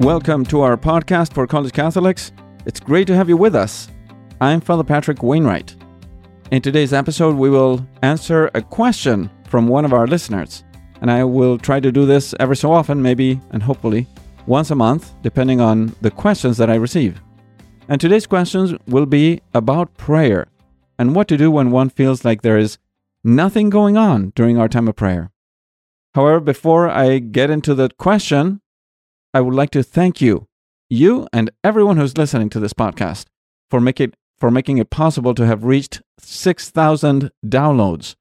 Welcome to our podcast for college Catholics. It's great to have you with us. I'm Father Patrick Wainwright. In today's episode, we will answer a question from one of our listeners. And I will try to do this every so often, maybe and hopefully once a month, depending on the questions that I receive. And today's questions will be about prayer and what to do when one feels like there is nothing going on during our time of prayer. However, before I get into the question, I would like to thank you, you and everyone who's listening to this podcast, for make it for making it possible to have reached 6,000 downloads.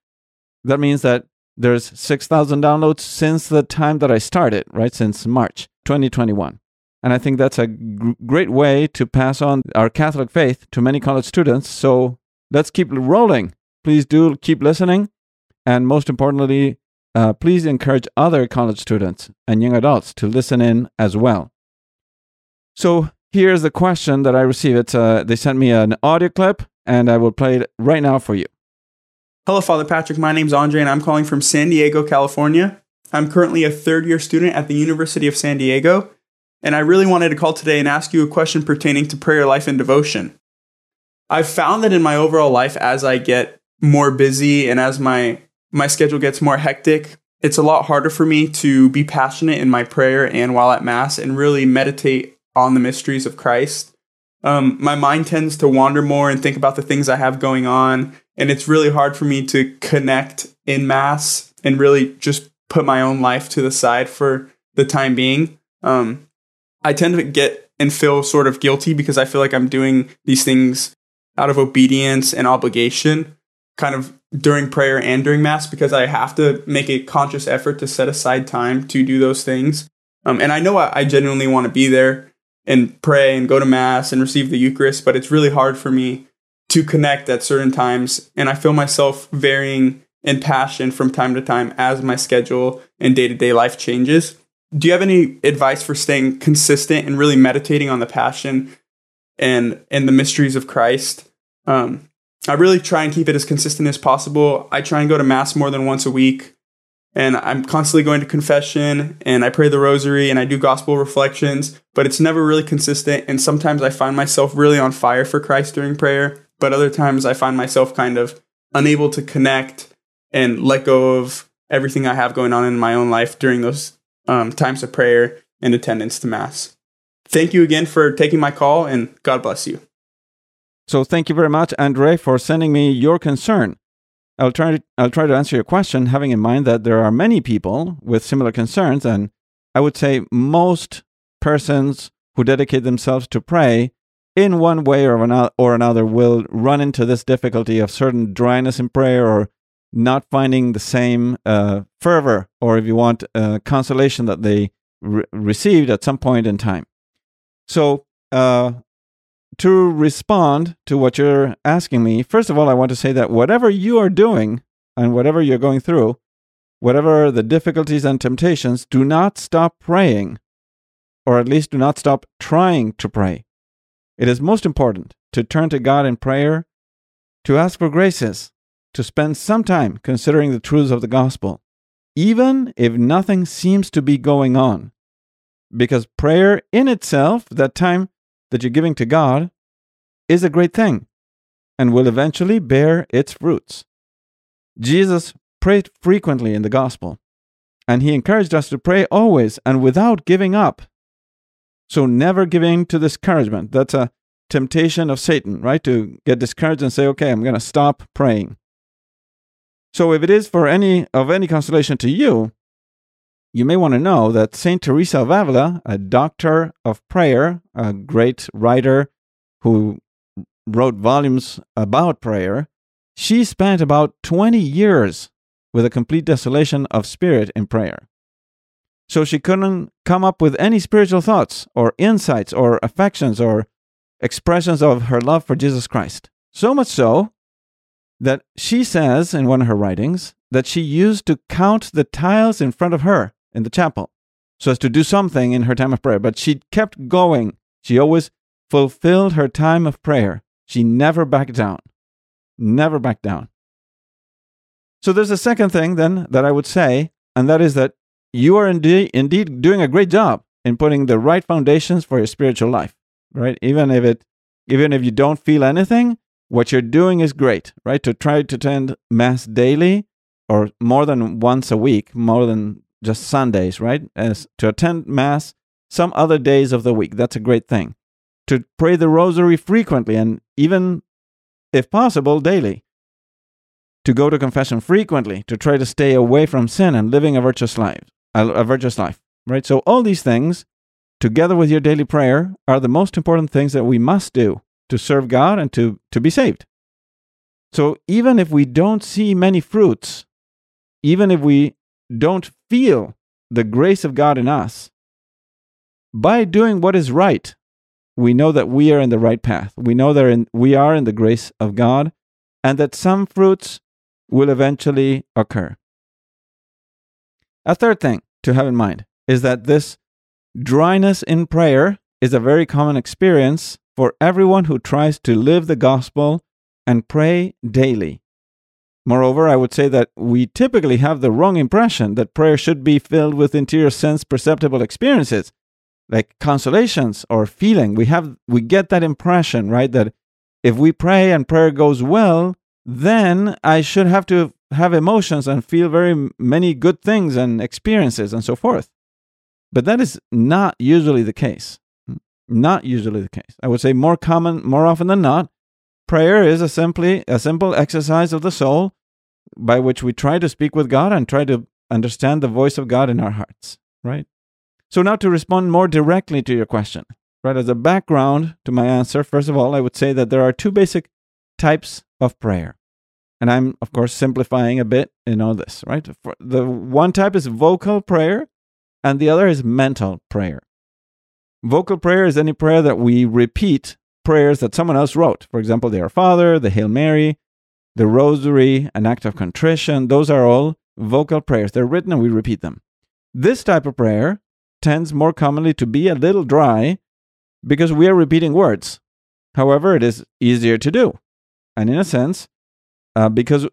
That means that there's 6,000 downloads since the time that I started, right? Since March 2021. And I think that's a great way to pass on our Catholic faith to many college students. So let's keep rolling. Please do keep listening. And most importantly, uh, please encourage other college students and young adults to listen in as well. So here's the question that I received. Uh, they sent me an audio clip, and I will play it right now for you. Hello, Father Patrick. My name's Andre, and I'm calling from San Diego, California. I'm currently a third year student at the University of San Diego, and I really wanted to call today and ask you a question pertaining to prayer life and devotion. I've found that in my overall life, as I get more busy and as my my schedule gets more hectic, it's a lot harder for me to be passionate in my prayer and while at Mass and really meditate on the mysteries of Christ. Um, my mind tends to wander more and think about the things I have going on, and it's really hard for me to connect in Mass and really just put my own life to the side for the time being. Um, I tend to get and feel sort of guilty because I feel like I'm doing these things out of obedience and obligation, kind of during prayer and during mass because I have to make a conscious effort to set aside time to do those things. Um, and I know I, I genuinely want to be there and pray and go to mass and receive the Eucharist, but it's really hard for me to connect at certain times. And I feel myself varying in passion from time to time as my schedule and day to day life changes. Do you have any advice for staying consistent and really meditating on the passion and and the mysteries of Christ? Um, I really try and keep it as consistent as possible. I try and go to mass more than once a week. And I'm constantly going to confession and I pray the rosary and I do gospel reflections, but it's never really consistent. And sometimes I find myself really on fire for Christ during prayer, but other times I find myself kind of unable to connect and let go of everything I have going on in my own life during those um, times of prayer and attendance to Mass. Thank you again for taking my call and God bless you. So thank you very much, Andre, for sending me your concern. I'll try to I'll try to answer your question, having in mind that there are many people with similar concerns, and I would say most persons who dedicate themselves to pray in one way or another, or another will run into this difficulty of certain dryness in prayer or not finding the same uh, fervor or if you want uh, consolation that they re- received at some point in time so uh, to respond to what you're asking me, first of all, I want to say that whatever you are doing and whatever you're going through, whatever the difficulties and temptations, do not stop praying, or at least do not stop trying to pray. It is most important to turn to God in prayer, to ask for graces, to spend some time considering the truths of the gospel, even if nothing seems to be going on. Because prayer in itself, that time that you're giving to God is a great thing and will eventually bear its fruits. Jesus prayed frequently in the gospel, and he encouraged us to pray always and without giving up. So, never giving to discouragement. That's a temptation of Satan, right? To get discouraged and say, okay, I'm going to stop praying. So, if it is for any of any consolation to you, you may want to know that Saint Teresa of Avila, a doctor of prayer, a great writer who wrote volumes about prayer, she spent about 20 years with a complete desolation of spirit in prayer. So she couldn't come up with any spiritual thoughts or insights or affections or expressions of her love for Jesus Christ. So much so that she says in one of her writings that she used to count the tiles in front of her in the chapel so as to do something in her time of prayer. But she kept going. She always fulfilled her time of prayer. She never backed down. Never backed down. So there's a second thing then that I would say, and that is that you are indeed, indeed doing a great job in putting the right foundations for your spiritual life, right? Even if it, even if you don't feel anything, what you're doing is great, right? To try to attend mass daily or more than once a week, more than just Sundays, right? As to attend mass some other days of the week. That's a great thing. To pray the rosary frequently and even if possible daily. To go to confession frequently, to try to stay away from sin and living a virtuous life, a virtuous life, right? So all these things together with your daily prayer are the most important things that we must do to serve God and to to be saved. So even if we don't see many fruits, even if we don't feel the grace of God in us, by doing what is right, we know that we are in the right path. We know that in, we are in the grace of God and that some fruits will eventually occur. A third thing to have in mind is that this dryness in prayer is a very common experience for everyone who tries to live the gospel and pray daily. Moreover, I would say that we typically have the wrong impression that prayer should be filled with interior sense perceptible experiences like consolations or feeling. We have we get that impression, right? That if we pray and prayer goes well, then I should have to have emotions and feel very many good things and experiences and so forth. But that is not usually the case. Hmm, not usually the case. I would say more common, more often than not, prayer is a simply a simple exercise of the soul by which we try to speak with God and try to understand the voice of God in our hearts, right? So now to respond more directly to your question, right? As a background to my answer, first of all, I would say that there are two basic types of prayer. And I'm of course simplifying a bit in all this, right? The one type is vocal prayer and the other is mental prayer. Vocal prayer is any prayer that we repeat prayers that someone else wrote. For example, the Our Father, the Hail Mary, the Rosary, an act of contrition. Those are all vocal prayers. They're written and we repeat them. This type of prayer tends more commonly to be a little dry because we are repeating words. However, it is easier to do. And in a sense, uh, because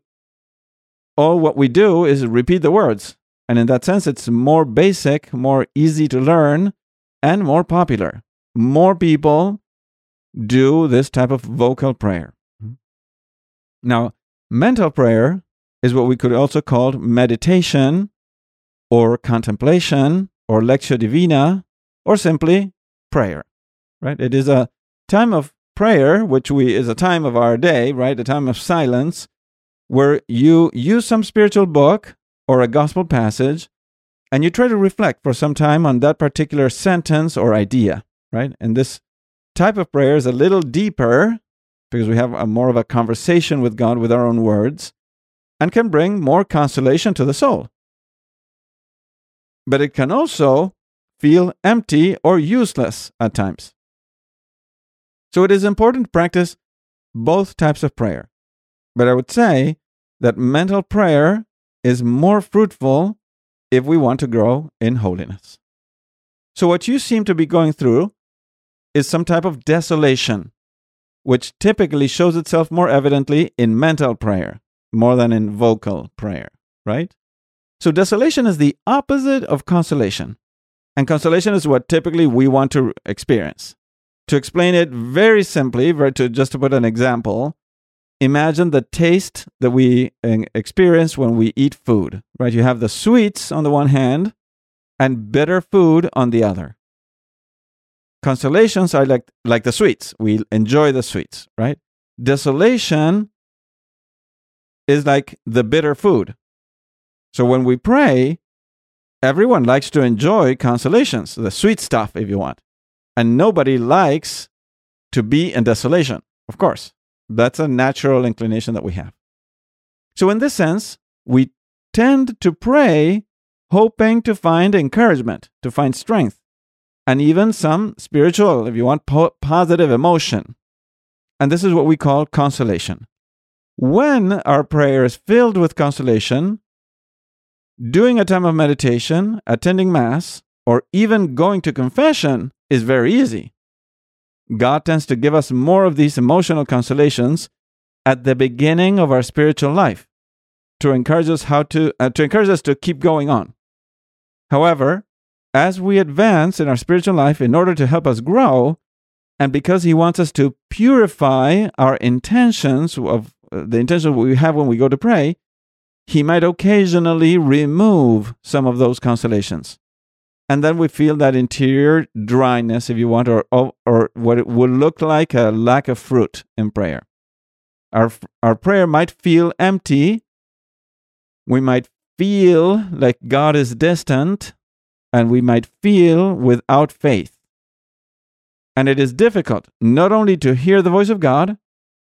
all what we do is repeat the words. And in that sense, it's more basic, more easy to learn, and more popular. More people do this type of vocal prayer. Now, mental prayer is what we could also call meditation or contemplation or lectio divina or simply prayer. Right? It is a time of prayer, which we is a time of our day, right? A time of silence where you use some spiritual book or a gospel passage and you try to reflect for some time on that particular sentence or idea, right? And this type of prayer is a little deeper because we have a more of a conversation with God with our own words and can bring more consolation to the soul. But it can also feel empty or useless at times. So it is important to practice both types of prayer. But I would say that mental prayer is more fruitful if we want to grow in holiness. So, what you seem to be going through is some type of desolation, which typically shows itself more evidently in mental prayer more than in vocal prayer, right? So, desolation is the opposite of consolation. And consolation is what typically we want to experience. To explain it very simply, to just to put an example, imagine the taste that we uh, experience when we eat food, right? You have the sweets on the one hand and bitter food on the other. Consolations are like, like the sweets. We enjoy the sweets, right? Desolation is like the bitter food. So when we pray, everyone likes to enjoy consolations, the sweet stuff, if you want. And nobody likes to be in desolation, of course. That's a natural inclination that we have. So, in this sense, we tend to pray hoping to find encouragement, to find strength, and even some spiritual, if you want, po- positive emotion. And this is what we call consolation. When our prayer is filled with consolation, doing a time of meditation, attending Mass, or even going to confession is very easy. God tends to give us more of these emotional consolations at the beginning of our spiritual life to encourage us how to uh, to encourage us to keep going on. However, as we advance in our spiritual life in order to help us grow, and because He wants us to purify our intentions of uh, the intention we have when we go to pray, He might occasionally remove some of those consolations. And then we feel that interior dryness, if you want, or, or, or what it would look like a lack of fruit in prayer. Our, our prayer might feel empty. We might feel like God is distant, and we might feel without faith. And it is difficult not only to hear the voice of God,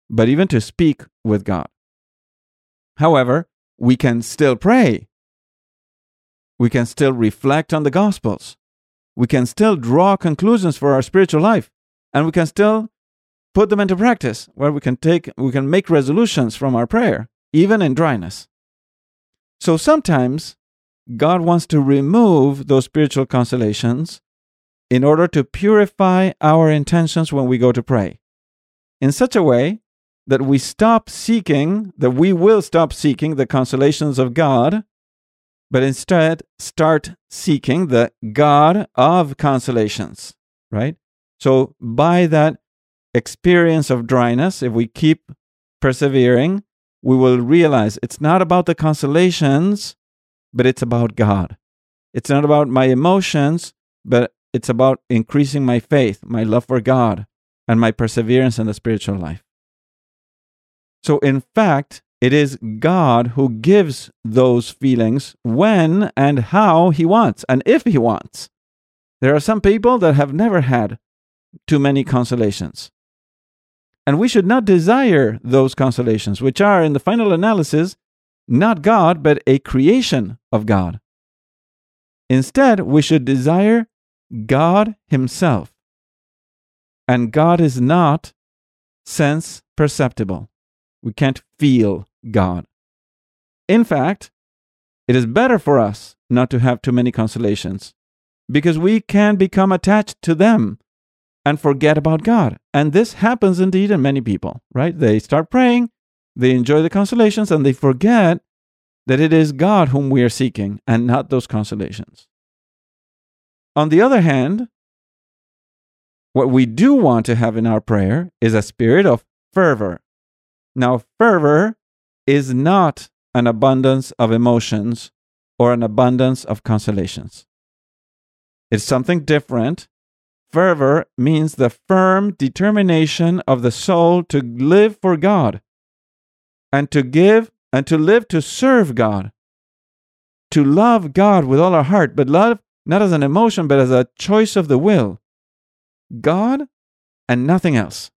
but even to speak with God. However, we can still pray. We can still reflect on the Gospels. We can still draw conclusions for our spiritual life. And we can still put them into practice where we can take we can make resolutions from our prayer even in dryness so sometimes god wants to remove those spiritual consolations in order to purify our intentions when we go to pray. In such a way that we stop seeking that we will stop seeking the consolations of god but instead start seeking the god of consolations right? So by that experience of dryness, if we keep persevering, we will realize it's not about the consolations, but it's about God. It's not about my emotions, but it's about increasing my faith, my love for God, and my perseverance in the spiritual life. So, in fact, it is God who gives those feelings when and how He wants, and if He wants. There are some people that have never had too many consolations. And we should not desire those consolations, which are, in the final analysis, not God, but a creation of God. Instead, we should desire God Himself. And God is not sense perceptible. We can't feel God. In fact, it is better for us not to have too many consolations because we can become attached to them and forget about God. And this happens indeed in many people, right? They start praying, they enjoy the consolations, and they forget that it is God whom we are seeking and not those consolations. On the other hand, what we do want to have in our prayer is a spirit of fervor. Now, fervor is not an abundance of emotions or an abundance of consolations. It's something different Fervor means the firm determination of the soul to live for God and to give and to live to serve God. To love God with all our heart, but love not as an emotion, but as a choice of the will. God and nothing else.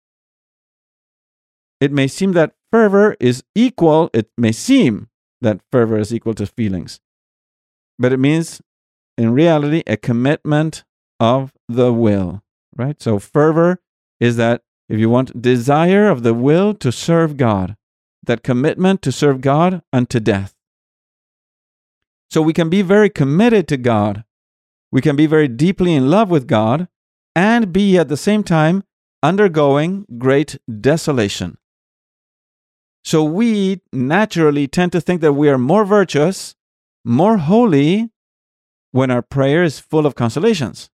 It may seem that fervor is equal, it may seem that fervor is equal to feelings, but it means in reality a commitment of the will, right? So fervor is that if you want desire of the will to serve God, that commitment to serve God unto death. So we can be very committed to God. We can be very deeply in love with God and be at the same time undergoing great desolation. So we naturally tend to think that we are more virtuous, more holy when our prayer is full of consolations.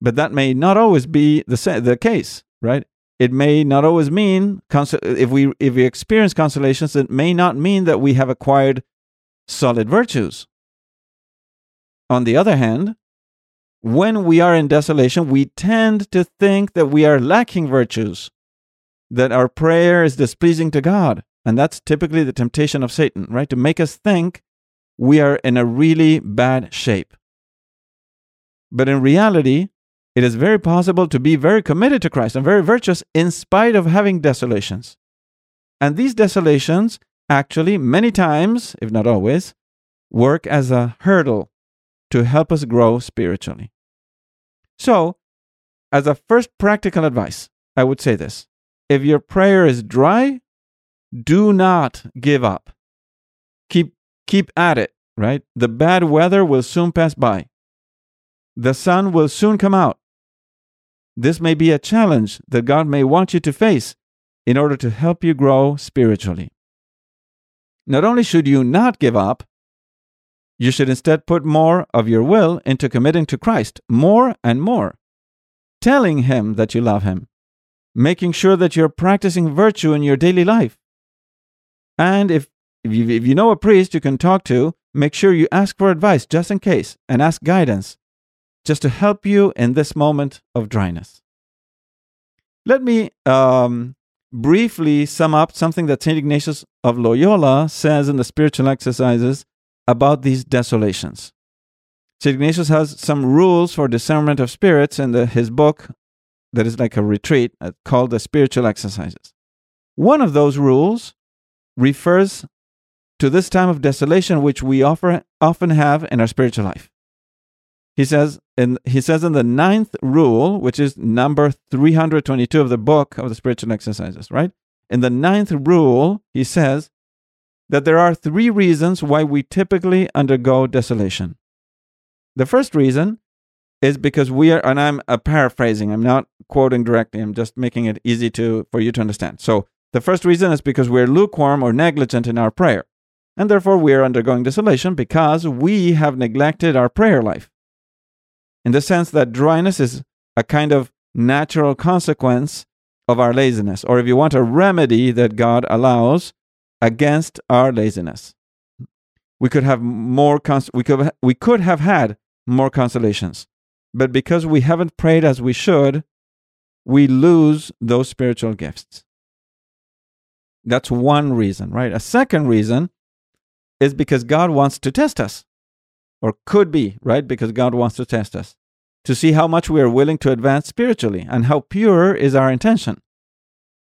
But that may not always be the, the case, right? It may not always mean if we if we experience consolations, it may not mean that we have acquired solid virtues. On the other hand, when we are in desolation, we tend to think that we are lacking virtues, that our prayer is displeasing to God. And that's typically the temptation of Satan, right? To make us think we are in a really bad shape. But in reality, it is very possible to be very committed to Christ and very virtuous in spite of having desolations. And these desolations actually, many times, if not always, work as a hurdle to help us grow spiritually. So, as a first practical advice, I would say this if your prayer is dry, do not give up. Keep, keep at it, right? The bad weather will soon pass by. The sun will soon come out. This may be a challenge that God may want you to face in order to help you grow spiritually. Not only should you not give up, You should instead put more of your will into committing to Christ, more and more, telling Him that you love Him, making sure that you're practicing virtue in your daily life. And if, if, you, if you know a priest you can talk to, make sure you ask for advice just in case and ask guidance just to help you in this moment of dryness. Let me um, briefly sum up something that St. Ignatius of Loyola says in the spiritual exercises about these desolations. St. Ignatius has some rules for discernment of spirits in the, his book that is like a retreat uh, called the Spiritual Exercises. One of those rules refers to this time of desolation which we offer, often have in our spiritual life. He says, in, he says in the ninth rule, which is number 322 of the book of the spiritual exercises, right? In the ninth rule, he says, that there are three reasons why we typically undergo desolation. The first reason is because we are, and I'm uh, paraphrasing, I'm not quoting directly, I'm just making it easy to, for you to understand. So the first reason is because we're lukewarm or negligent in our prayer. And therefore we are undergoing desolation because we have neglected our prayer life. In the sense that dryness is a kind of natural consequence of our laziness, or if you want, a remedy that God allows against our laziness. We could have more cons- we could we could have had more consolations. But because we haven't prayed as we should, we lose those spiritual gifts. That's one reason, right? A second reason is because God wants to test us. Or could be, right? Because God wants to test us to see how much we are willing to advance spiritually and how pure is our intention.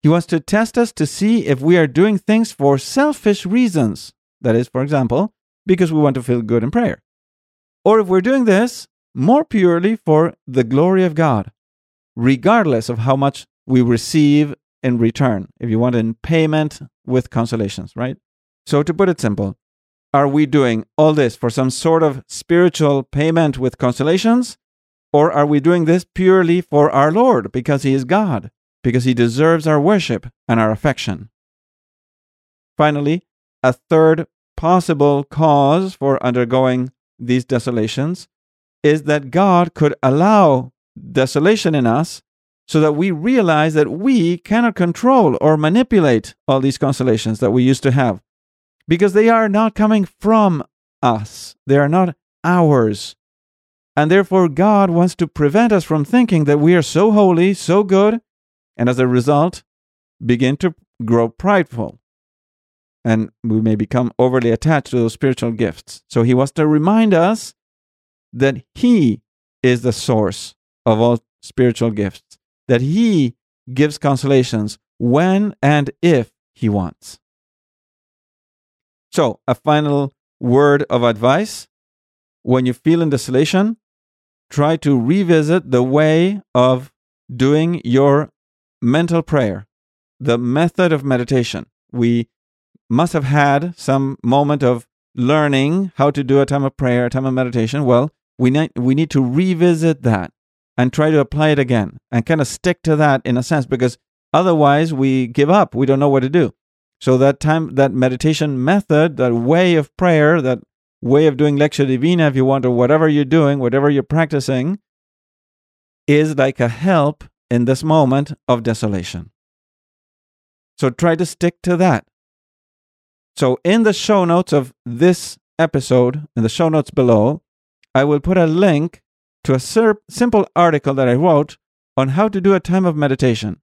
He wants to test us to see if we are doing things for selfish reasons. That is, for example, because we want to feel good in prayer. Or if we're doing this more purely for the glory of God, regardless of how much we receive in return, if you want in payment with consolations, right? So, to put it simple, are we doing all this for some sort of spiritual payment with consolations? Or are we doing this purely for our Lord because He is God? because he deserves our worship and our affection. Finally, a third possible cause for undergoing these desolations is that God could allow desolation in us so that we realize that we cannot control or manipulate all these consolations that we used to have because they are not coming from us, they are not ours. And therefore, God wants to prevent us from thinking that we are so holy, so good, and as a result, begin to grow prideful. And we may become overly attached to those spiritual gifts. So he wants to remind us that he is the source of all spiritual gifts, that he gives consolations when and if he wants. So, a final word of advice when you feel in desolation, try to revisit the way of doing your mental prayer, the method of meditation. We must have had some moment of learning how to do a time of prayer, a time of meditation. Well, we need, we need to revisit that and try to apply it again and kind of stick to that in a sense because otherwise we give up. We don't know what to do. So that time, that meditation method, that way of prayer, that way of doing lectio Divina, if you want, or whatever you're doing, whatever you're practicing, is like a help in this moment of desolation. So try to stick to that. So, in the show notes of this episode, in the show notes below, I will put a link to a simple article that I wrote on how to do a time of meditation,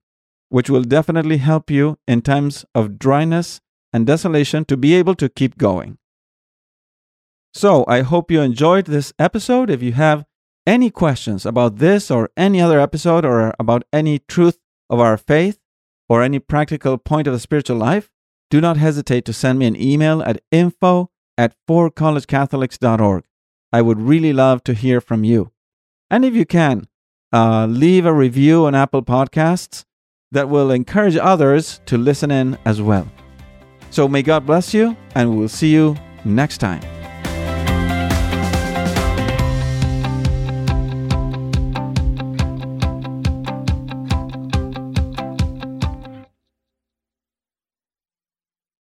which will definitely help you in times of dryness and desolation to be able to keep going. So, I hope you enjoyed this episode. If you have any questions about this or any other episode or about any truth of our faith or any practical point of the spiritual life, do not hesitate to send me an email at info at forcollegecatholics.org. I would really love to hear from you. And if you can, uh, leave a review on Apple Podcasts that will encourage others to listen in as well. So may God bless you, and we will see you next time.